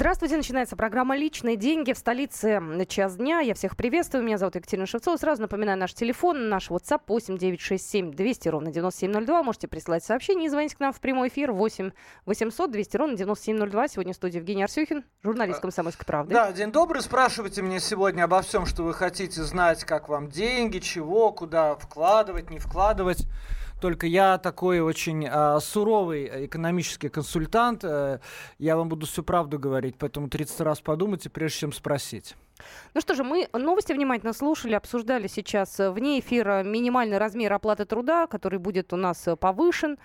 Здравствуйте, начинается программа «Личные деньги» в столице час дня. Я всех приветствую, меня зовут Екатерина Шевцова. Сразу напоминаю наш телефон, наш WhatsApp 8 967 200 ровно 9702. Можете присылать сообщения и звонить к нам в прямой эфир 8 800 200 ровно 9702. Сегодня в студии Евгений Арсюхин, журналист «Комсомольской правды». Да, день добрый. Спрашивайте меня сегодня обо всем, что вы хотите знать, как вам деньги, чего, куда вкладывать, не вкладывать. Только я такой очень э, суровый экономический консультант. Э, я вам буду всю правду говорить, поэтому 30 раз подумайте, прежде чем спросить. Ну что же, мы новости внимательно слушали, обсуждали сейчас э, вне эфира минимальный размер оплаты труда, который будет у нас э, повышен.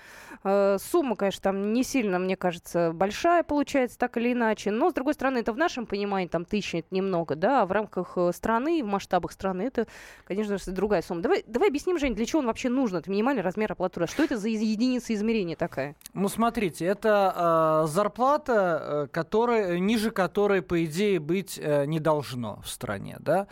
Э, сумма, конечно, там не сильно, мне кажется, большая получается, так или иначе. Но, с другой стороны, это в нашем понимании там тысяча это немного, да, а в рамках страны, в масштабах страны это, конечно же, другая сумма. Давай, давай объясним, Жень, для чего он вообще нужен, это минимальный размер оплаты труда. Что это за единица измерения такая? Ну, смотрите, это э, зарплата, которая, ниже которой, по идее, быть э, не должно запрещено в стране, да.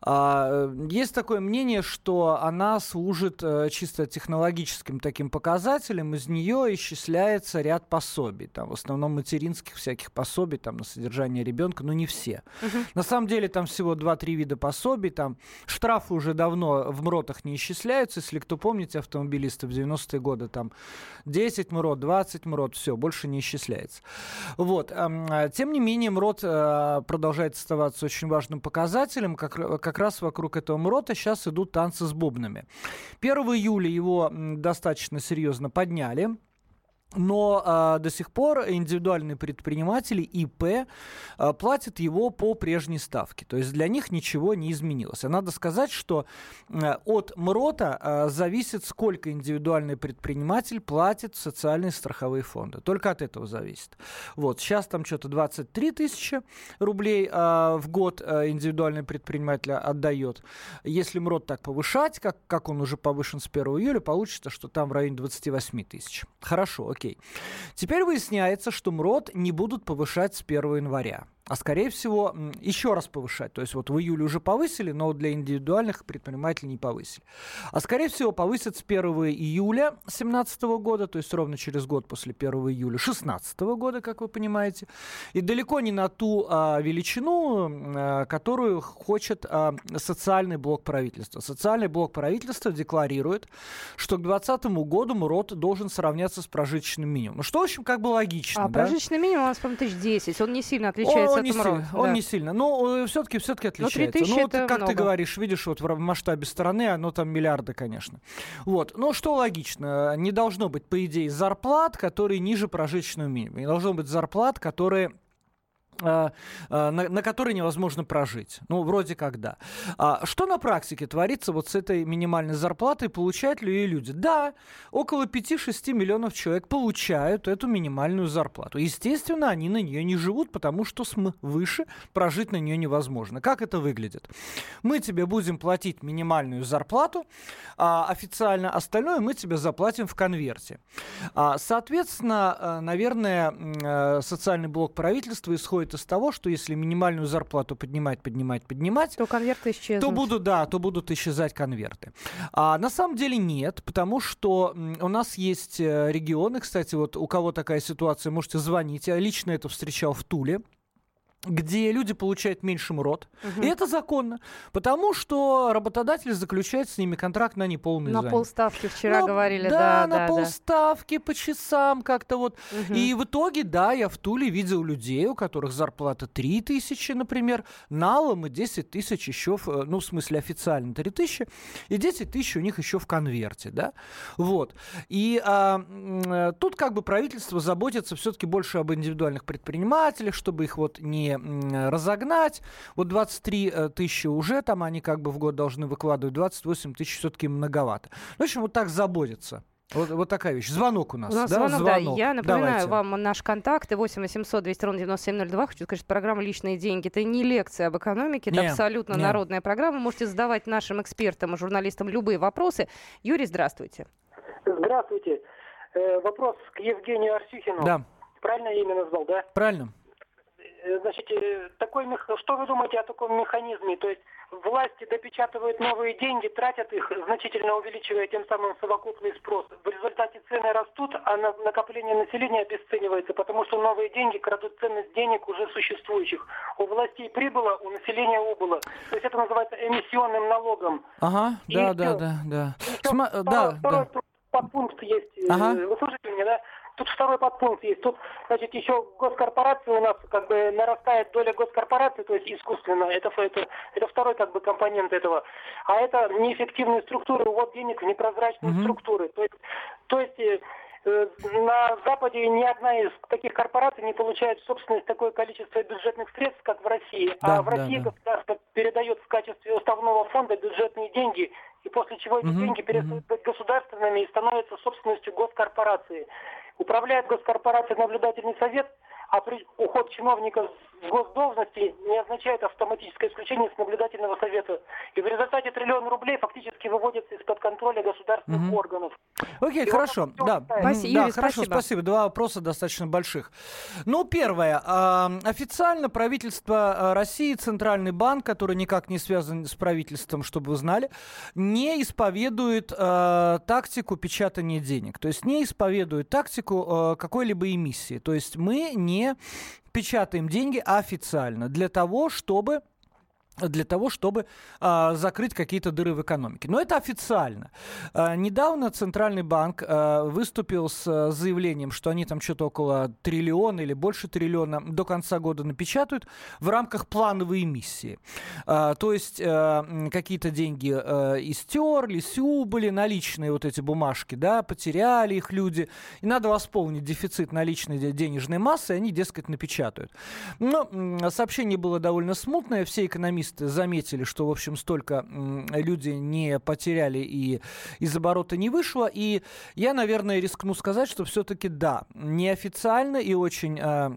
А, есть такое мнение, что она служит э, чисто технологическим таким показателем, из нее исчисляется ряд пособий, там в основном материнских всяких пособий, там на содержание ребенка, но не все. Угу. На самом деле там всего 2-3 вида пособий, там штрафы уже давно в МРОТах не исчисляются, если кто помните, автомобилисты в 90-е годы там 10 МРОТ, 20 МРОТ, все, больше не исчисляется. Вот. Тем не менее, МРОТ э, продолжает оставаться очень важным важным показателем. Как, как раз вокруг этого МРОТа сейчас идут танцы с бубнами. 1 июля его достаточно серьезно подняли. Но а, до сих пор индивидуальные предприниматели ИП а, платят его по прежней ставке. То есть для них ничего не изменилось. А надо сказать, что а, от МРОТа а, зависит, сколько индивидуальный предприниматель платит в социальные страховые фонды. Только от этого зависит. Вот, сейчас там что-то 23 тысячи рублей а, в год а, индивидуальный предприниматель отдает. Если МРОТ так повышать, как, как он уже повышен с 1 июля, получится, что там в районе 28 тысяч. Хорошо, окей. Теперь выясняется, что МРОД не будут повышать с 1 января а скорее всего еще раз повышать. То есть вот в июле уже повысили, но для индивидуальных предпринимателей не повысили. А скорее всего повысят с 1 июля 2017 года, то есть ровно через год после 1 июля 2016 года, как вы понимаете. И далеко не на ту а, величину, а, которую хочет а, социальный блок правительства. Социальный блок правительства декларирует, что к 2020 году МРОД должен сравняться с прожиточным минимумом. Ну что, в общем, как бы логично. А да? прожиточный минимум у нас, по-моему, 1010. Он не сильно отличается он не, сильно, он не сильно. Но все-таки все-таки отличается. Ну, вот, как много. ты говоришь, видишь, вот в масштабе страны оно там миллиарды, конечно. Вот. Но что логично, не должно быть, по идее, зарплат, которые ниже прожиточного минимума. Не должно быть зарплат, которые на, на который невозможно прожить. Ну, вроде как да. А, что на практике творится вот с этой минимальной зарплатой? Получают ли ее люди? Да, около 5-6 миллионов человек получают эту минимальную зарплату. Естественно, они на нее не живут, потому что выше прожить на нее невозможно. Как это выглядит? Мы тебе будем платить минимальную зарплату, а официально остальное мы тебе заплатим в конверте. А, соответственно, э, наверное, э, социальный блок правительства исходит исходит из того, что если минимальную зарплату поднимать, поднимать, поднимать, то конверты исчезнут. То будут, да, то будут исчезать конверты. А на самом деле нет, потому что у нас есть э, регионы, кстати, вот у кого такая ситуация, можете звонить. Я лично это встречал в Туле где люди получают меньше МРОД. Угу. И это законно, потому что работодатель заключает с ними контракт на неполный На полставки вчера на, говорили, да. Да, на да, полставки, да. по часам как-то вот. Угу. И в итоге, да, я в Туле видел людей, у которых зарплата 3 тысячи, например, налом и 10 тысяч еще, в, э, ну, в смысле официально 3 тысячи, и 10 тысяч у них еще в конверте, да. Вот. И а, э, тут как бы правительство заботится все-таки больше об индивидуальных предпринимателях, чтобы их вот не разогнать. Вот 23 э, тысячи уже там они как бы в год должны выкладывать, 28 тысяч все-таки многовато. В общем, вот так заботятся. Вот, вот такая вещь. Звонок у нас. У нас да? звонок, звонок. да. Я напоминаю Давайте. вам наш контакт 8 800 200 ровно 9702. Хочу сказать, что программа «Личные деньги» — это не лекция об экономике, это не, абсолютно не. народная программа. можете задавать нашим экспертам и журналистам любые вопросы. Юрий, здравствуйте. Здравствуйте. Э, вопрос к Евгению Арсюхину. Да. Правильно я имя назвал, да? Правильно. Э, значит, э, такой, что вы думаете о таком механизме? То есть власти допечатывают новые деньги, тратят их, значительно увеличивая тем самым совокупный спрос. В результате цены растут, а накопление населения обесценивается, потому что новые деньги крадут ценность денег уже существующих. У властей прибыло, у населения убыло. То есть это называется эмиссионным налогом. Ага, да, да, да, да, Сма- да. Да. подпункт есть. Э, ага. Вы слушаете меня, да? Тут второй подпункт есть. Тут, значит, еще госкорпорации у нас как бы нарастает доля госкорпораций, то есть искусственно. Это, это, это второй как бы компонент этого. А это неэффективные структуры, увод денег в непрозрачные mm-hmm. структуры. То есть, то есть э, э, на Западе ни одна из таких корпораций не получает собственность такое количество бюджетных средств, как в России. Да, а в России да. государство передает в качестве уставного фонда бюджетные деньги, и после чего эти угу, деньги перестают угу. быть государственными и становятся собственностью госкорпорации. Управляет госкорпорацией наблюдательный совет, а при уход чиновника с госдолжности не означает автоматическое исключение с наблюдательного совета. И в результате триллион рублей фактически выводится из-под контроля государственных угу. органов. Окей, и хорошо. Да, спасибо, да Юрий, хорошо, спасибо. спасибо. Два вопроса достаточно больших. Ну, первое. Официально правительство а, России, Центральный банк, который никак не связан с правительством, чтобы вы знали, не исповедует э, тактику печатания денег. То есть не исповедует тактику э, какой-либо эмиссии. То есть мы не печатаем деньги официально для того, чтобы для того, чтобы а, закрыть какие-то дыры в экономике. Но это официально. А, недавно Центральный банк а, выступил с а, заявлением, что они там что-то около триллиона или больше триллиона до конца года напечатают в рамках плановой эмиссии. А, то есть а, какие-то деньги а, истерлись, убыли, наличные вот эти бумажки, да, потеряли их люди, и надо восполнить дефицит наличной денежной массы, и они, дескать, напечатают. Но сообщение было довольно смутное, все экономисты журналисты заметили, что, в общем, столько люди не потеряли и из оборота не вышло. И я, наверное, рискну сказать, что все-таки да, неофициально и очень а,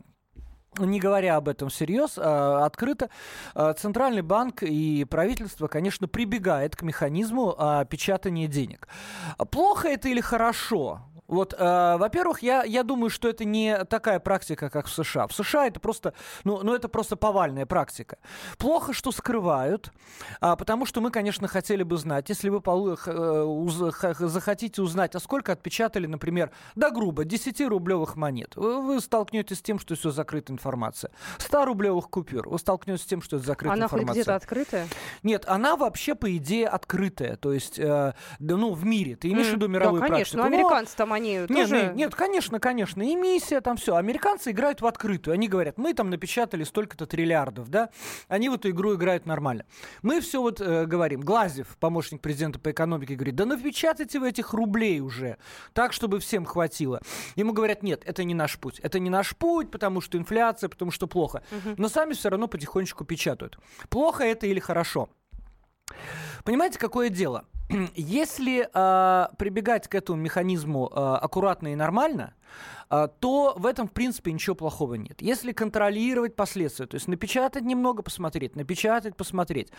не говоря об этом всерьез, а, открыто, а, Центральный банк и правительство, конечно, прибегает к механизму печатания денег. Плохо это или хорошо? Вот, э, во-первых, я, я думаю, что это не такая практика, как в США. В США это просто, ну, ну это просто повальная практика. Плохо, что скрывают, э, потому что мы, конечно, хотели бы знать, если вы полу- э, уз- захотите узнать, а сколько отпечатали, например, да грубо, 10-рублевых монет, вы, вы столкнетесь с тем, что все закрыта информация. 100-рублевых купюр, вы столкнетесь с тем, что это закрытая она информация. Она где-то открытая? Нет, она вообще, по идее, открытая. То есть, э, ну, в мире. Ты имеешь mm. в виду мировую да, конечно, практику? Но американцы там они нет, тоже... Нет, нет, конечно, конечно, эмиссия, там все. Американцы играют в открытую. Они говорят, мы там напечатали столько-то триллиардов, да? Они в эту игру играют нормально. Мы все вот э, говорим. Глазев, помощник президента по экономике, говорит, да напечатайте вы этих рублей уже, так, чтобы всем хватило. Ему говорят, нет, это не наш путь. Это не наш путь, потому что инфляция, потому что плохо. Угу. Но сами все равно потихонечку печатают. Плохо это или хорошо? Понимаете, какое дело? Если э, прибегать к этому механизму э, аккуратно и нормально, то в этом, в принципе, ничего плохого нет. Если контролировать последствия, то есть напечатать немного, посмотреть, напечатать, посмотреть,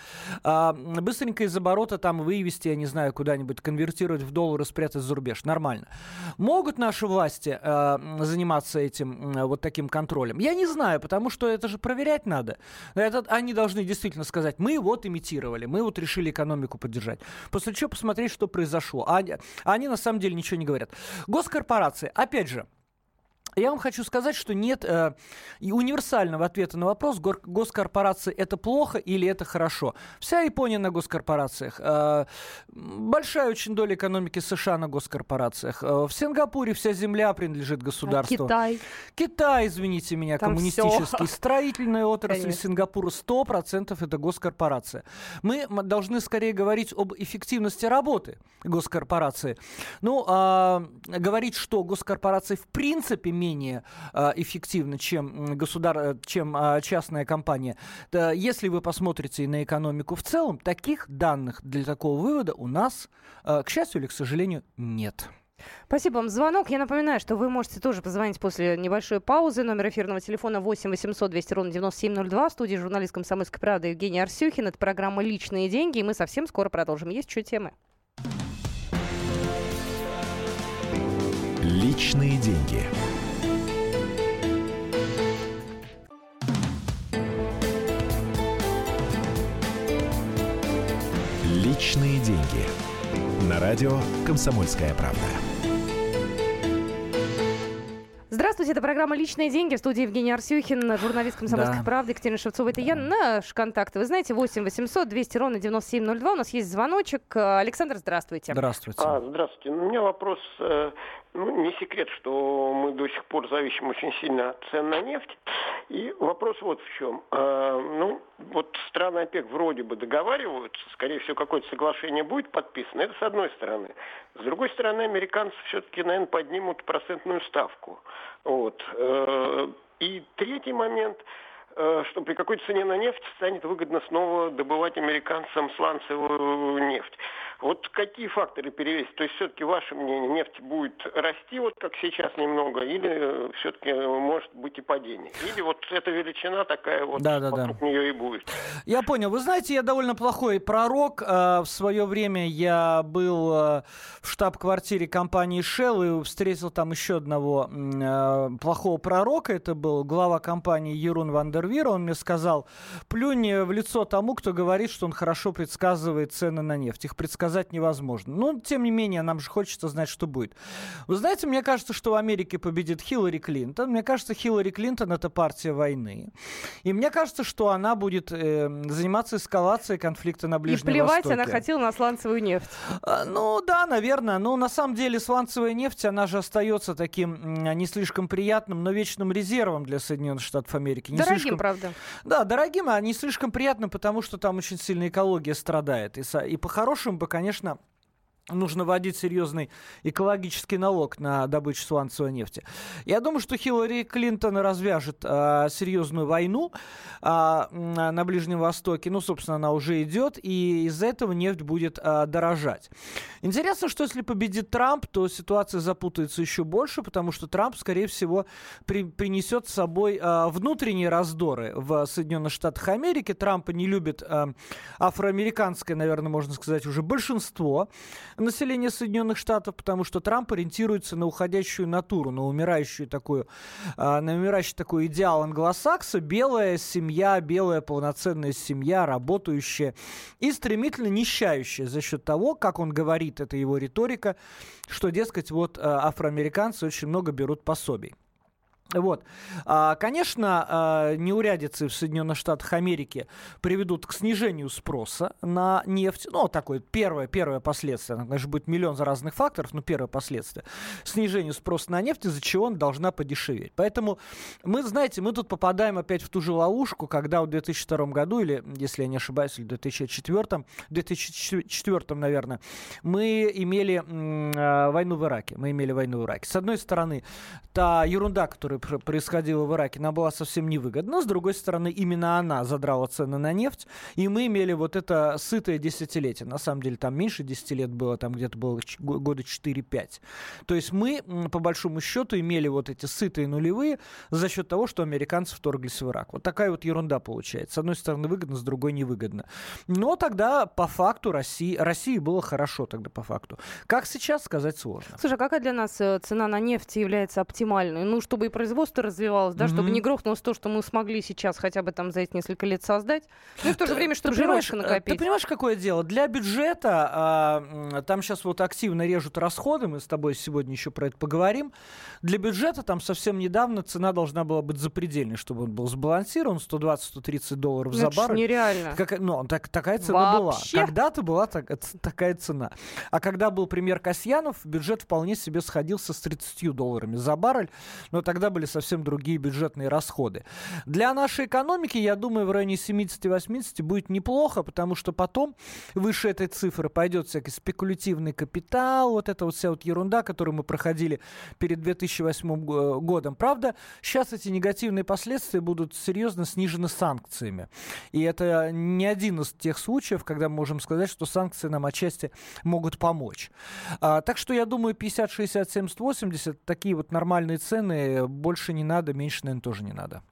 а, быстренько из оборота там вывести, я не знаю, куда-нибудь, конвертировать в доллары, спрятать за рубеж, нормально. Могут наши власти а, заниматься этим, вот таким контролем? Я не знаю, потому что это же проверять надо. Это, они должны действительно сказать, мы вот имитировали, мы вот решили экономику поддержать. После чего посмотреть, что произошло. А они, они на самом деле ничего не говорят. Госкорпорации, опять же, я вам хочу сказать, что нет э, универсального ответа на вопрос, госкорпорации это плохо или это хорошо. Вся Япония на госкорпорациях. Э, большая очень доля экономики США на госкорпорациях. Э, в Сингапуре вся земля принадлежит государству. А Китай? Китай, извините меня, Там коммунистический. Все. Строительная отрасль Конечно. Сингапура 100% это госкорпорация. Мы должны скорее говорить об эффективности работы госкорпорации. Ну, э, говорить, что госкорпорации в принципе менее э, эффективно, чем, государ... Э, чем э, частная компания. Если вы посмотрите на экономику в целом, таких данных для такого вывода у нас, э, к счастью или к сожалению, нет. Спасибо вам за звонок. Я напоминаю, что вы можете тоже позвонить после небольшой паузы. Номер эфирного телефона 8 800 200 ровно 9702. В студии журналист «Комсомольской правды» Евгений Арсюхин. Это программа «Личные деньги». И мы совсем скоро продолжим. Есть еще темы. Личные деньги. Личные деньги. На радио «Комсомольская правда». Здравствуйте, это программа «Личные деньги». В студии Евгений Арсюхин, журналист «Комсомольской да. правды» Екатерина Шевцова. Это я. Наш контакт, вы знаете, 8 800 200 ровно 9702. У нас есть звоночек. Александр, здравствуйте. Здравствуйте. А, здравствуйте. У меня вопрос э, ну, не секрет, что мы до сих пор зависим очень сильно от цен на нефть. И вопрос вот в чем. А, ну, вот страны ОПЕК вроде бы договариваются, скорее всего, какое-то соглашение будет подписано. Это с одной стороны. С другой стороны, американцы все-таки, наверное, поднимут процентную ставку. Вот. Э, и третий момент – Э, что при какой цене на нефть станет выгодно снова добывать американцам сланцевую нефть. Вот какие факторы перевесят? То есть все-таки ваше мнение, нефть будет расти вот как сейчас немного, или все-таки может быть и падение? Или вот эта величина такая вот да, да, вокруг да. нее и будет? Я понял. Вы знаете, я довольно плохой пророк. Э, в свое время я был э, в штаб-квартире компании Shell и встретил там еще одного плохого пророка. Это был глава компании Ерун Вандер Интервира, он мне сказал, плюнь в лицо тому, кто говорит, что он хорошо предсказывает цены на нефть. Их предсказать невозможно. Но, тем не менее, нам же хочется знать, что будет. Вы знаете, мне кажется, что в Америке победит Хиллари Клинтон. Мне кажется, Хиллари Клинтон — это партия войны. И мне кажется, что она будет э, заниматься эскалацией конфликта на Ближнем Востоке. И плевать Востоке. она хотела на сланцевую нефть. А, ну да, наверное. Но на самом деле сланцевая нефть, она же остается таким не слишком приятным, но вечным резервом для Соединенных Штатов Америки. Не Дорогим слишком... правда. Да, дорогим, а не слишком приятно, потому что там очень сильно экология страдает. И, и по-хорошему бы, конечно, конечно, нужно вводить серьезный экологический налог на добычу сланцевой нефти. Я думаю, что Хиллари Клинтон развяжет а, серьезную войну а, на Ближнем Востоке. Ну, собственно, она уже идет, и из-за этого нефть будет а, дорожать. Интересно, что если победит Трамп, то ситуация запутается еще больше, потому что Трамп, скорее всего, при, принесет с собой а, внутренние раздоры в Соединенных Штатах Америки. Трампа не любит а, афроамериканское, наверное, можно сказать, уже большинство населения Соединенных Штатов, потому что Трамп ориентируется на уходящую натуру, на умирающую такую, а, на умирающий такой идеал англосакса, белая семья, белая полноценная семья, работающая и стремительно нищающая за счет того, как он говорит, это его риторика, что, дескать, вот а, афроамериканцы очень много берут пособий. Вот. А, конечно, а, неурядицы в Соединенных Штатах Америки приведут к снижению спроса на нефть. Ну, такое первое, первое последствие. Конечно, будет миллион разных факторов, но первое последствие. Снижению спроса на нефть, из-за чего он должна подешеветь. Поэтому мы, знаете, мы тут попадаем опять в ту же ловушку, когда в 2002 году, или, если я не ошибаюсь, в 2004, 2004, наверное, мы имели э, войну в Ираке. Мы имели войну в Ираке. С одной стороны, та ерунда, которая происходило в Ираке, она была совсем невыгодна. С другой стороны, именно она задрала цены на нефть, и мы имели вот это сытое десятилетие. На самом деле, там меньше 10 лет было, там где-то было года 4-5. То есть мы, по большому счету, имели вот эти сытые нулевые за счет того, что американцы вторглись в Ирак. Вот такая вот ерунда получается. С одной стороны выгодно, с другой невыгодно. Но тогда по факту России, России было хорошо тогда по факту. Как сейчас, сказать сложно. Слушай, а какая для нас э, цена на нефть является оптимальной? Ну, чтобы и производство развивалось, да, mm-hmm. чтобы не грохнулось то, что мы смогли сейчас хотя бы там за эти несколько лет создать. Ну и в то же время, чтобы жировка накопить. Ты понимаешь, какое дело? Для бюджета, а, там сейчас вот активно режут расходы, мы с тобой сегодня еще про это поговорим. Для бюджета там совсем недавно цена должна была быть запредельной, чтобы он был сбалансирован, 120-130 долларов ну, за баррель. нереально. Как, ну, так, такая цена Вообще? была. Когда-то была так, такая цена. А когда был премьер Касьянов, бюджет вполне себе сходился с 30 долларами за баррель, но тогда были совсем другие бюджетные расходы. Для нашей экономики, я думаю, в районе 70-80 будет неплохо, потому что потом выше этой цифры пойдет всякий спекулятивный капитал, вот эта вот вся вот ерунда, которую мы проходили перед 2008 годом. Правда, сейчас эти негативные последствия будут серьезно снижены санкциями. И это не один из тех случаев, когда мы можем сказать, что санкции нам отчасти могут помочь. А, так что я думаю, 50, 60, 70, 80 такие вот нормальные цены больше не надо, меньше, наверное, тоже не надо.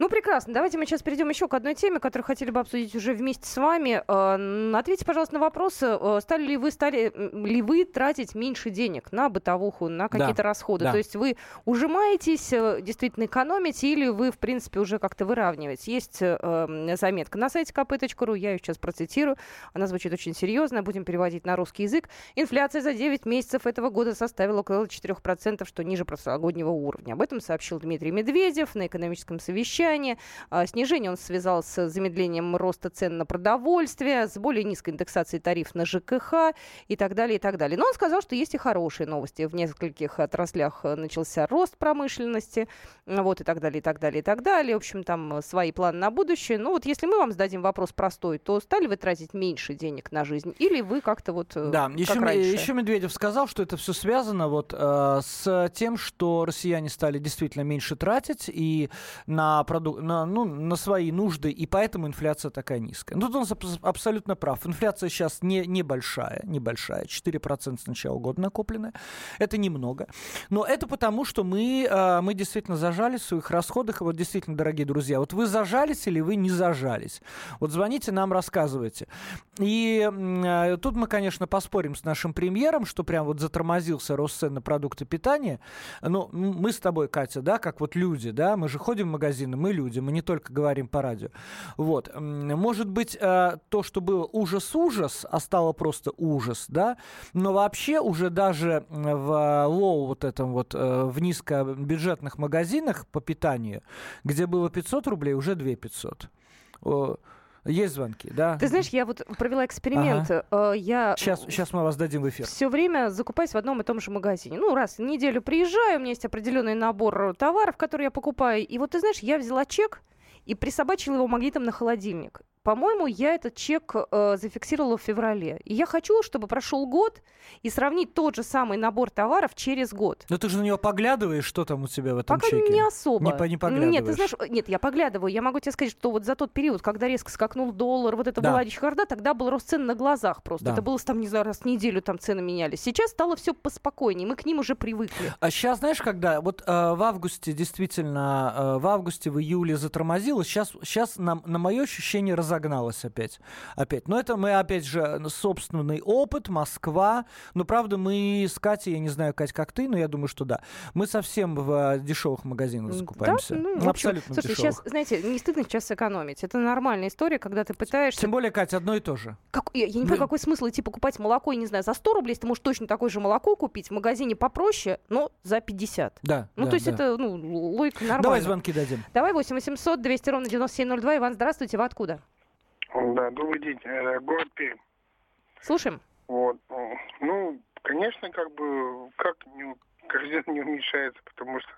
Ну, прекрасно. Давайте мы сейчас перейдем еще к одной теме, которую хотели бы обсудить уже вместе с вами. Э, ответьте, пожалуйста, на вопрос, э, стали ли вы, стали ли вы тратить меньше денег на бытовуху, на какие-то да. расходы? Да. То есть вы ужимаетесь, э, действительно экономите, или вы, в принципе, уже как-то выравниваете? Есть заметка на сайте kp.ru, я ее сейчас процитирую. Она звучит очень серьезно, будем переводить на русский язык. Инфляция за 9 месяцев этого года составила около 4%, что ниже прошлогоднего уровня. Об этом сообщил Дмитрий Медведев на экономическом совещании снижение. А, снижение он связал с замедлением роста цен на продовольствие, с более низкой индексацией тариф на ЖКХ и так далее, и так далее. Но он сказал, что есть и хорошие новости. В нескольких отраслях э, начался рост промышленности, вот и так далее, и так далее, и так далее. В общем, там свои планы на будущее. Ну вот если мы вам зададим вопрос простой, то стали вы тратить меньше денег на жизнь или вы как-то вот э, Да, еще, еще Медведев сказал, что это все связано вот э, с тем, что россияне стали действительно меньше тратить и на продукты проду... на, ну, на свои нужды, и поэтому инфляция такая низкая. Ну, тут он абсолютно прав. Инфляция сейчас не, небольшая, небольшая, 4% с начала года накопленная. Это немного. Но это потому, что мы, а, мы действительно зажались в своих расходах. И вот действительно, дорогие друзья, вот вы зажались или вы не зажались? Вот звоните нам, рассказывайте. И а, тут мы, конечно, поспорим с нашим премьером, что прям вот затормозился рост цен на продукты питания. Но мы с тобой, Катя, да, как вот люди, да, мы же ходим в магазины, мы люди, мы не только говорим по радио. Вот. Может быть, э, то, что было ужас-ужас, а стало просто ужас, да, но вообще уже даже в low вот этом вот, э, в низкобюджетных магазинах по питанию, где было 500 рублей, уже 2 500. Есть звонки, да? Ты знаешь, я вот провела эксперимент. Ага. Э, я сейчас, сейчас мы вас дадим в эфир. Все время закупаюсь в одном и том же магазине. Ну, раз в неделю приезжаю, у меня есть определенный набор товаров, которые я покупаю. И вот ты знаешь, я взяла чек и присобачила его магнитом на холодильник. По-моему, я этот чек э, зафиксировала в феврале. И я хочу, чтобы прошел год и сравнить тот же самый набор товаров через год. Но ты же на него поглядываешь, что там у тебя в этом Пока чеке? не особо. Не, не поглядываешь. Нет, ты знаешь, нет, я поглядываю. Я могу тебе сказать, что вот за тот период, когда резко скакнул доллар, вот это да. была чехарда, тогда был рост цен на глазах просто. Да. Это было там, не знаю, раз в неделю там цены менялись. Сейчас стало все поспокойнее, мы к ним уже привыкли. А сейчас, знаешь, когда? Вот э, в августе действительно, э, в августе, в июле затормозилось, сейчас, сейчас на, на мое ощущение разогналось опять опять. опять. Но это мы, опять же, собственный опыт, Москва. Но, правда, мы с Катей, я не знаю, Кать, как ты, но я думаю, что да. Мы совсем в э, дешевых магазинах закупаемся. Да? Ну, ну, абсолютно Слушай, дешевых. сейчас, знаете, не стыдно сейчас экономить. Это нормальная история, когда ты пытаешься... Тем более, Катя, одно и то же. Как... Я, я не понимаю, какой смысл идти покупать молоко, я не знаю, за 100 рублей, если ты можешь точно такое же молоко купить в магазине попроще, но за 50. Да. Ну, да, то есть да. это, ну, логика нормальная. Давай звонки дадим. Давай 8 800 200 ровно 9702. Иван, здравствуйте, вы откуда? Да, добрый день. Э, город Пермь. Слушаем. Вот. Ну, конечно, как бы, как не, каждый не уменьшается, потому что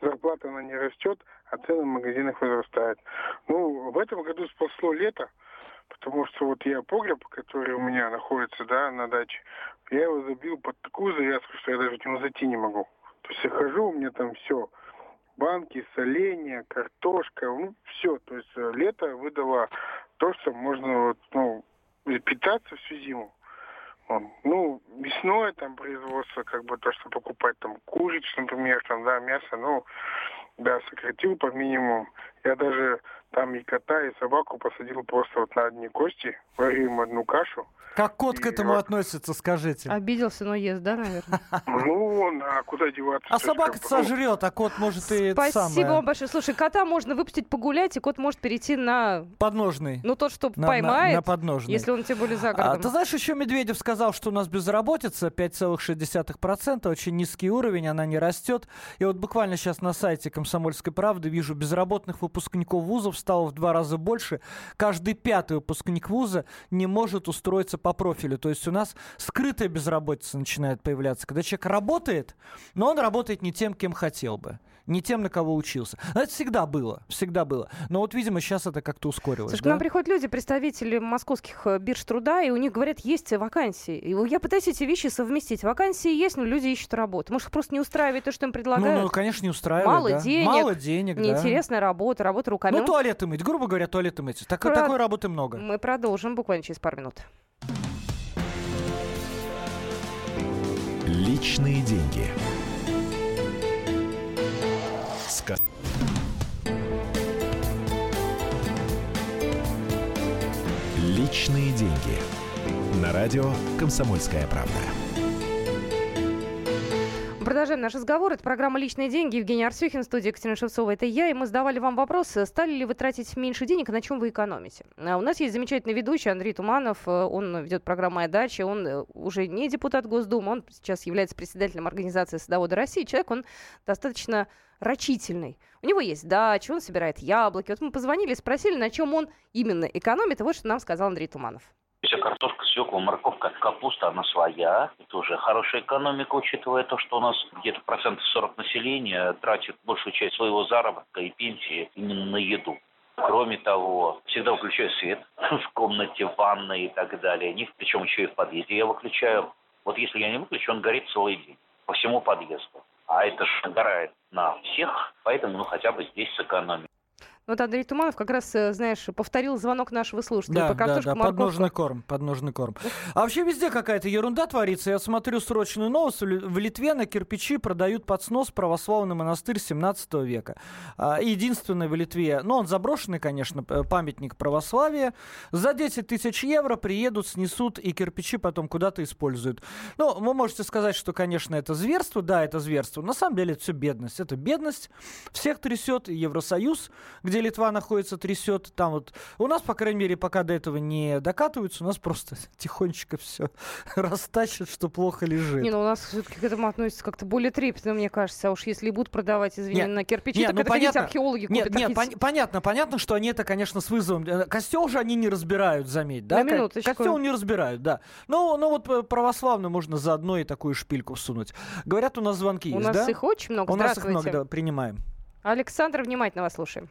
зарплата, она не растет, а цены в магазинах возрастают. Ну, в этом году спасло лето, потому что вот я погреб, который у меня находится, да, на даче, я его забил под такую завязку, что я даже в него зайти не могу. То есть я хожу, у меня там все, банки, соленья, картошка, ну, все. То есть э, лето выдало то, что можно вот, ну, питаться всю зиму. Ну, мясное там производство, как бы то, что покупать там куриц, например, там, да, мясо, ну, да, сократил по минимуму. Я даже там и кота, и собаку посадил просто вот на одни кости, варил им одну кашу. Как кот и к этому вот... относится, скажите? Обиделся, но ест, да, наверное? Ну, он, а куда деваться? А собака сожрет, а кот может и Спасибо вам большое. Слушай, кота можно выпустить погулять, и кот может перейти на... Подножный. Ну, тот, что поймает. На подножный. Если он тем более за городом. А, ты знаешь, еще Медведев сказал, что у нас безработица 5,6%, очень низкий уровень, она не растет. И вот буквально сейчас на сайте «Комсомольской правды» вижу, безработных выпускников вузов стало в два раза больше. Каждый пятый выпускник вуза не может устроиться по профилю. То есть у нас скрытая безработица начинает появляться, когда человек работает, но он работает не тем, кем хотел бы не тем, на кого учился. Но это всегда было, всегда было. Но вот, видимо, сейчас это как-то ускорилось. Слушай, да? к нам приходят люди, представители московских э, бирж труда, и у них говорят, есть вакансии. И я пытаюсь эти вещи совместить. Вакансии есть, но люди ищут работу. Может, их просто не устраивает то, что им предлагают? Ну, ну конечно, не устраивает. Мало да. денег. Мало денег, Неинтересная да. работа, работа руками. Ну, туалеты мыть, грубо говоря, туалеты мыть. Так, Про... Такой работы много. Мы продолжим буквально через пару минут. Личные деньги сказать. Личные деньги. На радио «Комсомольская правда». Продолжаем наш разговор. Это программа «Личные деньги». Евгений Арсюхин, студия Екатерина Шевцова. Это я. И мы задавали вам вопрос, стали ли вы тратить меньше денег, на чем вы экономите. А у нас есть замечательный ведущий Андрей Туманов. Он ведет программу «Моя дача». Он э, уже не депутат Госдумы. Он сейчас является председателем организации «Садоводы России». Человек, он достаточно рачительный. У него есть дача, он собирает яблоки. Вот мы позвонили, спросили, на чем он именно экономит. И вот что нам сказал Андрей Туманов. Вся картошка, свекла, морковка, капуста, она своя. Это уже хорошая экономика, учитывая то, что у нас где-то процентов 40 населения тратит большую часть своего заработка и пенсии именно на еду. Кроме того, всегда выключаю свет в комнате, в ванной и так далее. Не, причем еще и в подъезде я выключаю. Вот если я не выключу, он горит целый день по всему подъезду. А это же нагорает на всех, поэтому ну хотя бы здесь сэкономим. Вот Андрей Туманов как раз, э, знаешь, повторил звонок нашего слушателя да, по да, да, подножный корм, подножный корм. А вообще везде какая-то ерунда творится. Я смотрю срочную новость. В Литве на кирпичи продают под снос православный монастырь 17 века. А, единственный в Литве, ну он заброшенный, конечно, памятник православия. За 10 тысяч евро приедут, снесут и кирпичи потом куда-то используют. Ну, вы можете сказать, что, конечно, это зверство. Да, это зверство. На самом деле это все бедность. Это бедность. Всех трясет Евросоюз, где Литва находится, трясет. Там вот у нас, по крайней мере, пока до этого не докатываются, у нас просто тихонечко все растащат, что плохо лежит. Не, ну у нас все-таки к этому относятся как-то более трепетно, мне кажется. А уж если будут продавать, извини, нет, на кирпичи, нет, так ну, это понятно, археологи Нет, купят, нет, пон- понятно, понятно, что они это, конечно, с вызовом. Э, костел же они не разбирают, заметь, да? На минуточку. Костел не разбирают, да. Ну, ну вот э, православно можно заодно и такую шпильку всунуть. Говорят, у нас звонки у есть, да? У нас их очень много. У нас их много, да, принимаем. Александр, внимательно вас слушаем.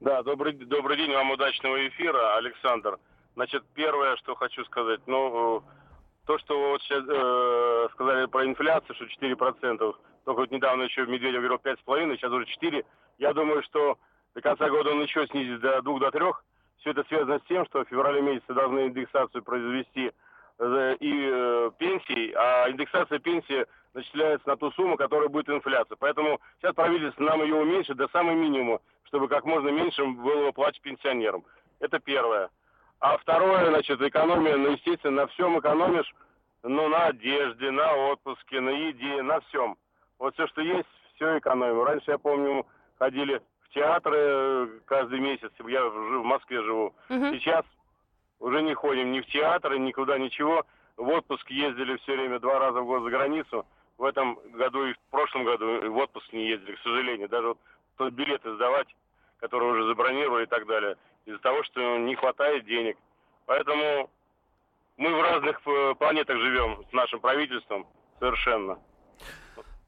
Да, добрый, добрый день, вам удачного эфира, Александр. Значит, первое, что хочу сказать, ну, то, что вы вот сейчас э, сказали про инфляцию, что 4%, только вот недавно еще Медведев говорил 5,5%, сейчас уже 4%. Я думаю, что до конца года он еще снизит до 2 до 3. Все это связано с тем, что в феврале месяце должны индексацию произвести и э, пенсии, а индексация пенсии начисляется на ту сумму, которая будет инфляция. Поэтому сейчас правительство нам ее уменьшит до самого минимума, чтобы как можно меньше было выплачивать пенсионерам. Это первое. А второе, значит, экономия, ну, естественно, на всем экономишь, ну, на одежде, на отпуске, на еде, на всем. Вот все, что есть, все экономим. Раньше, я помню, ходили в театры э, каждый месяц, я в Москве живу. Угу. Сейчас уже не ходим ни в театры, никуда, ничего. В отпуск ездили все время два раза в год за границу в этом году и в прошлом году в отпуск не ездили, к сожалению. Даже вот билеты сдавать, которые уже забронировали и так далее, из-за того, что не хватает денег. Поэтому мы в разных э, планетах живем с нашим правительством совершенно.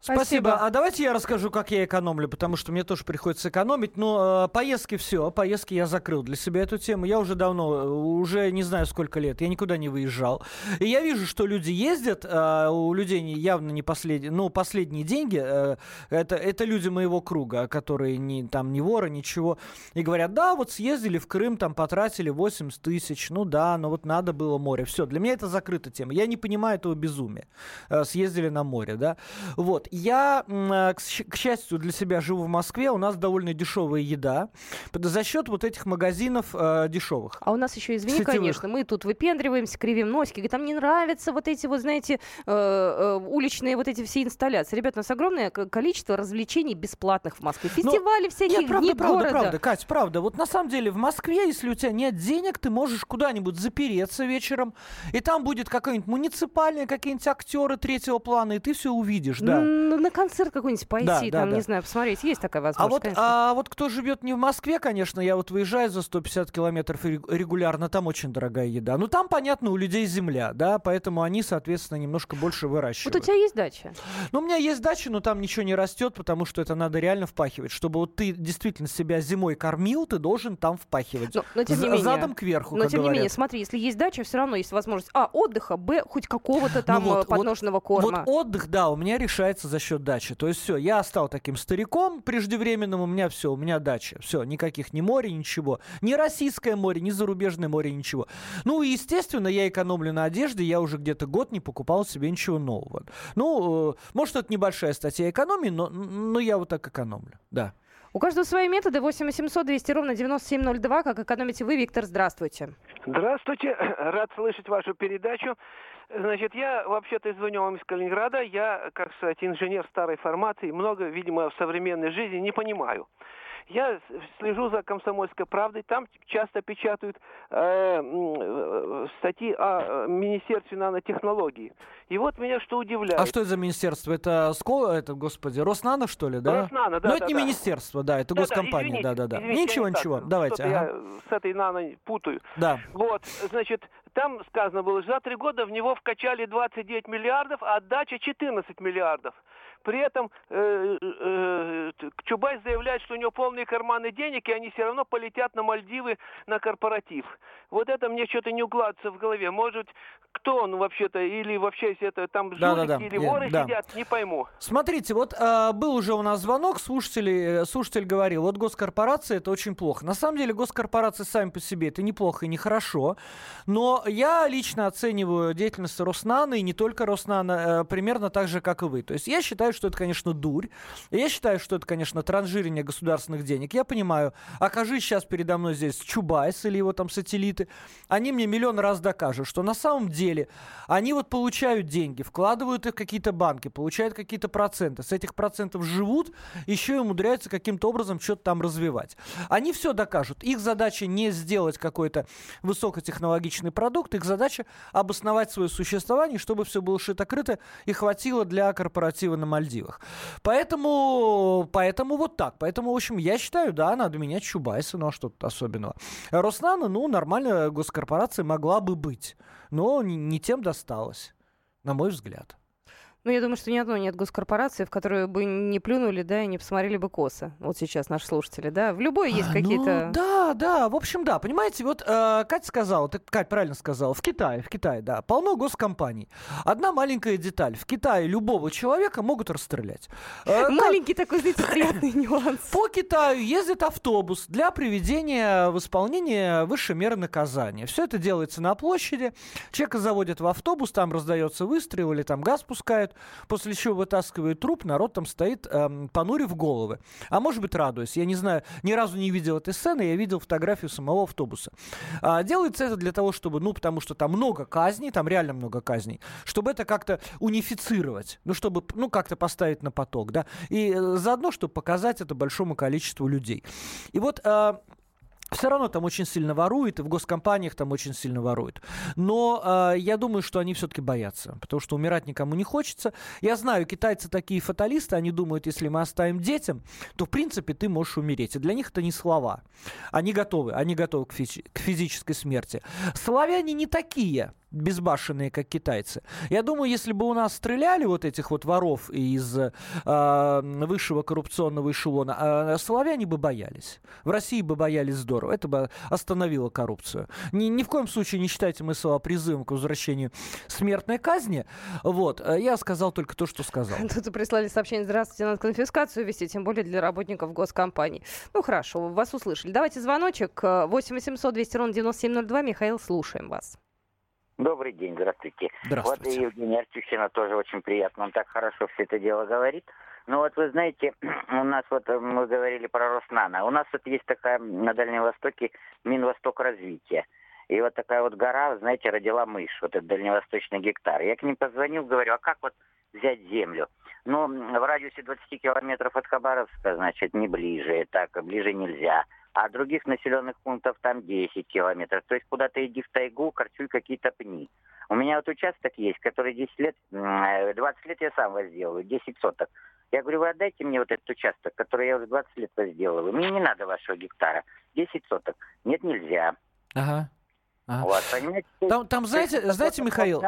Спасибо. Спасибо. А давайте я расскажу, как я экономлю, потому что мне тоже приходится экономить. Но э, поездки все, поездки я закрыл для себя эту тему. Я уже давно, уже не знаю сколько лет, я никуда не выезжал. И я вижу, что люди ездят, э, у людей явно не последние, ну, последние деньги. Э, это, это люди моего круга, которые не, там не воры, ничего. И говорят, да, вот съездили в Крым, там потратили 80 тысяч, ну да, но вот надо было море. Все, для меня это закрыта тема. Я не понимаю этого безумия. Э, съездили на море, да. Вот. Я, э, к счастью, для себя живу в Москве. У нас довольно дешевая еда за счет вот этих магазинов э, дешевых. А у нас еще, извини, Сетевых. конечно, мы тут выпендриваемся, кривим носики. Там не нравятся вот эти вот, знаете, э, э, уличные вот эти все инсталляции. Ребят, у нас огромное количество развлечений бесплатных в Москве. Ну, Фестивали Но, всякие, нет, правда, правда, города. правда, Кать, правда. Вот на самом деле в Москве, если у тебя нет денег, ты можешь куда-нибудь запереться вечером, и там будет какой-нибудь муниципальный, какие-нибудь актеры третьего плана, и ты все увидишь, да на концерт какой-нибудь пойти, да, там, да, не знаю, посмотреть. Есть такая возможность, а вот, а вот кто живет не в Москве, конечно, я вот выезжаю за 150 километров регулярно, там очень дорогая еда. Ну, там, понятно, у людей земля, да, поэтому они, соответственно, немножко больше выращивают. Вот у тебя есть дача? Ну, у меня есть дача, но там ничего не растет, потому что это надо реально впахивать. Чтобы вот ты действительно себя зимой кормил, ты должен там впахивать. Но, но тем не менее, задом кверху, Но, тем говорят. не менее, смотри, если есть дача, все равно есть возможность, а, отдыха, б, хоть какого-то ну там ну вот, подножного вот, корма. Вот отдых, да, у меня решается за счет дачи. То есть все, я стал таким стариком преждевременным, у меня все, у меня дача. Все, никаких ни моря, ничего. Ни российское море, ни зарубежное море, ничего. Ну, и, естественно, я экономлю на одежде, я уже где-то год не покупал себе ничего нового. Ну, э, может, это небольшая статья экономии, но, но я вот так экономлю, да. У каждого свои методы. 8 800 200 ровно 9702. Как экономите вы, Виктор? Здравствуйте. Здравствуйте, рад слышать вашу передачу. Значит, я вообще-то звоню вам из Калининграда. Я, как сказать, инженер старой формации, много, видимо, в современной жизни не понимаю. Я слежу за комсомольской правдой. Там часто печатают э, э статьи о э, Министерстве нанотехнологий. И вот меня что удивляет. А что это за министерство? Это Скола, это, господи, Роснано, что ли, да? Роснано, да. Но да, это не да. министерство, да, это да, госкомпания, да-да-да. Ничего, ничего, давайте. Ага. Я с этой нано путаю. Да. Вот, значит, там сказано было, за три года в него вкачали 29 миллиардов, а отдача 14 миллиардов. При этом э, э, Чубайс заявляет, что у него полные карманы денег, и они все равно полетят на Мальдивы на корпоратив. Вот это мне что-то не укладывается в голове. Может, кто он вообще-то, или вообще если это там жулики, да, да, да. или воры да. сидят, не пойму. Смотрите, вот э, был уже у нас звонок, слушатель, э, слушатель говорил, вот госкорпорация это очень плохо. На самом деле госкорпорации сами по себе это неплохо и нехорошо, но я лично оцениваю деятельность Роснана, и не только Роснана, э, примерно так же, как и вы. То есть я считаю, что это, конечно, дурь. Я считаю, что это, конечно, транжирение государственных денег. Я понимаю, окажись сейчас передо мной здесь Чубайс или его там сателлиты, они мне миллион раз докажут, что на самом деле они вот получают деньги, вкладывают их в какие-то банки, получают какие-то проценты. С этих процентов живут, еще и умудряются каким-то образом что-то там развивать. Они все докажут. Их задача не сделать какой-то высокотехнологичный продукт, их задача обосновать свое существование, чтобы все было шито-крыто и хватило для корпоратива на Мальдивах. Поэтому, поэтому вот так. Поэтому, в общем, я считаю, да, надо менять Чубайса, ну а что тут особенного. Роснана, ну, нормальная госкорпорация могла бы быть, но не тем досталось, на мой взгляд. Ну, я думаю, что ни одной нет госкорпорации, в которую бы не плюнули, да, и не посмотрели бы косо. Вот сейчас наши слушатели, да. В любой есть а, какие-то... Ну, да, да, в общем, да. Понимаете, вот э, Катя сказала, ты, Кать, правильно сказала, в Китае, в Китае, да, полно госкомпаний. Одна маленькая деталь. В Китае любого человека могут расстрелять. Э, Маленький как... такой, знаете, приятный нюанс. По Китаю ездит автобус для приведения в исполнение высшей меры наказания. Все это делается на площади. Человека заводят в автобус, там раздается выстрел или там газ пускают после чего вытаскивают труп, народ там стоит, эм, понурив головы. А может быть, радуясь. Я не знаю, ни разу не видел этой сцены, я видел фотографию самого автобуса. А, делается это для того, чтобы, ну, потому что там много казней, там реально много казней, чтобы это как-то унифицировать, ну, чтобы, ну, как-то поставить на поток, да, и э, заодно, чтобы показать это большому количеству людей. И вот э, все равно там очень сильно воруют, и в госкомпаниях там очень сильно воруют. Но э, я думаю, что они все-таки боятся, потому что умирать никому не хочется. Я знаю, китайцы такие фаталисты, они думают, если мы оставим детям, то, в принципе, ты можешь умереть. И для них это не слова. Они готовы, они готовы к, физи- к физической смерти. Славяне не такие безбашенные, как китайцы. Я думаю, если бы у нас стреляли вот этих вот воров из э, высшего коррупционного эшелона, э, славяне бы боялись. В России бы боялись здорово. Это бы остановило коррупцию. Ни, ни в коем случае не считайте мы слова призывом к возвращению смертной казни. Вот. Я сказал только то, что сказал. Тут прислали сообщение. Здравствуйте, надо конфискацию вести, тем более для работников госкомпаний. Ну, хорошо, вас услышали. Давайте звоночек. 8 800 200 ровно 9702. Михаил, слушаем вас. Добрый день, здравствуйте. Здравствуйте. Вот и Евгений Артющина тоже очень приятно, он так хорошо все это дело говорит. Ну вот вы знаете, у нас вот э, мы говорили про Роснана. У нас вот есть такая на Дальнем Востоке Минвосток развития. И вот такая вот гора, знаете, родила мышь, вот этот дальневосточный гектар. Я к ним позвонил, говорю, а как вот взять землю? Ну, в радиусе 20 километров от Хабаровска, значит, не ближе, так, ближе нельзя а других населенных пунктов там 10 километров. То есть куда-то иди в тайгу, корчуй какие-то пни. У меня вот участок есть, который 10 лет, 20 э, лет я сам возделываю, 10 соток. Я говорю, вы отдайте мне вот этот участок, который я уже 20 лет возделываю. Мне не надо вашего гектара. 10 соток. Нет, нельзя. Ага. А. Вот, понимаете? Там, там знаете, знаете, Михаил,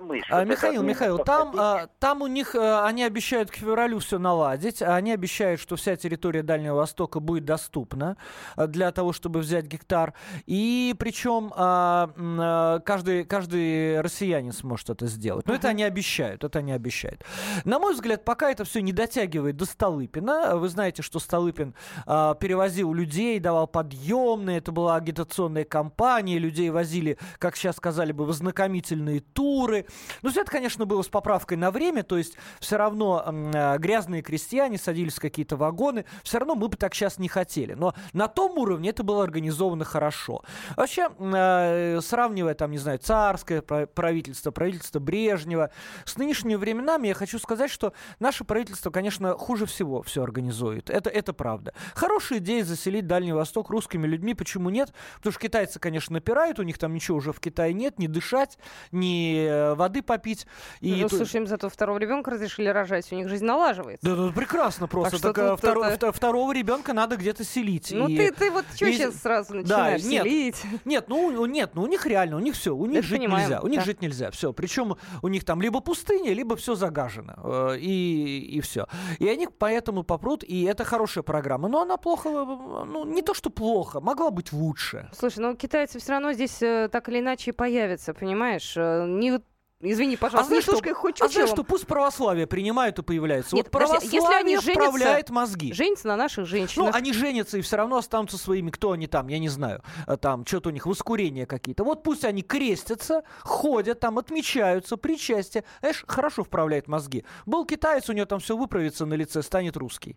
мышь, а, вот Михаил, Михаил, там, а, там у них, а, они обещают к февралю все наладить, они обещают, что вся территория Дальнего Востока будет доступна а, для того, чтобы взять гектар, и причем а, а, каждый, каждый россиянин сможет это сделать. Но uh-huh. это они обещают, это они обещают. На мой взгляд, пока это все не дотягивает до Столыпина, вы знаете, что Столыпин а, перевозил людей, давал подъемные, это была агитационная кампания, людей людей возили, как сейчас сказали бы, в ознакомительные туры. Но все это, конечно, было с поправкой на время, то есть все равно э, грязные крестьяне садились в какие-то вагоны, все равно мы бы так сейчас не хотели. Но на том уровне это было организовано хорошо. Вообще, э, сравнивая там, не знаю, царское правительство, правительство Брежнева, с нынешними временами я хочу сказать, что наше правительство, конечно, хуже всего все организует. Это, это правда. Хорошая идея заселить Дальний Восток русскими людьми, почему нет? Потому что китайцы, конечно, напирают, у них там ничего уже в Китае нет, ни дышать, ни э, воды попить. И ну, то... слушай, им зато второго ребенка разрешили рожать, у них жизнь налаживается. Да, да прекрасно просто. Так, так второ, это... второго ребенка надо где-то селить. Ну и... ты, ты вот что и... сейчас сразу начинаешь да, нет, селить? Нет, ну нет, ну у них реально, у них все, у них это жить понимаем, нельзя, у них да. жить нельзя, все. Причем у них там либо пустыня, либо все загажено э, и и все. И они поэтому попрут, и это хорошая программа, но она плохо, ну не то что плохо, могла быть лучше. Слушай, ну китайцы все равно здесь э, так или иначе появятся, понимаешь? Э, не Извини, пожалуйста, а знаешь, что, хоть а знаешь, что пусть православие принимают и появляются. Нет, вот православие если они вправляет мозги. Женятся на наших женщинах. Ну, они женятся и все равно останутся своими. Кто они там, я не знаю. Э, там, что-то у них воскурения какие-то. Вот пусть они крестятся, ходят там, отмечаются, причастие. Знаешь, хорошо вправляет мозги. Был китаец, у него там все выправится на лице, станет русский.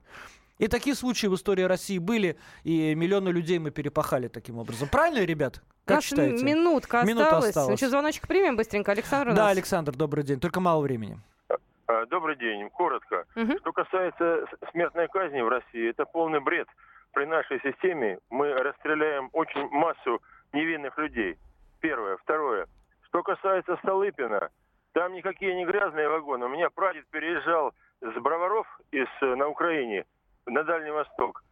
И такие случаи в истории России были, и миллионы людей мы перепахали таким образом. Правильно, ребят? Как считаете? минутка осталась. Минута осталась. Ну, что, звоночек примем быстренько, Александр? Да, Александр, добрый день. Только мало времени. А, добрый день. Коротко. Угу. Что касается смертной казни в России, это полный бред. При нашей системе мы расстреляем очень массу невинных людей. Первое. Второе. Что касается Столыпина, там никакие не грязные вагоны. У меня прадед переезжал с Броваров из, э, на Украине на Дальний Восток.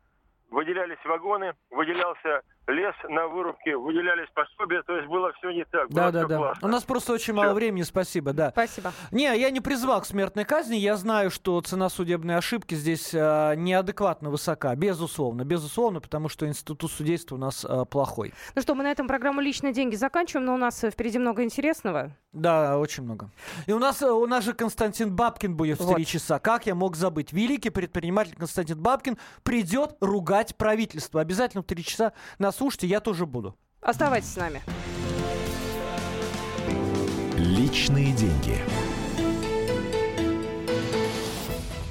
Выделялись вагоны, выделялся лес на вырубке, выделялись пособия, то есть было все не так. Да, да, да. Классно. У нас просто очень мало времени, спасибо, да. Спасибо. Не, я не призвал к смертной казни, я знаю, что цена судебной ошибки здесь э, неадекватно высока, безусловно, безусловно, потому что институт судейства у нас э, плохой. Ну что, мы на этом программу «Личные деньги» заканчиваем, но у нас впереди много интересного. Да, очень много. И у нас, э, у нас же Константин Бабкин будет в три часа. Как я мог забыть? Великий предприниматель Константин Бабкин придет ругать правительство. Обязательно в три часа нас слушайте, я тоже буду. Оставайтесь с нами. Личные деньги.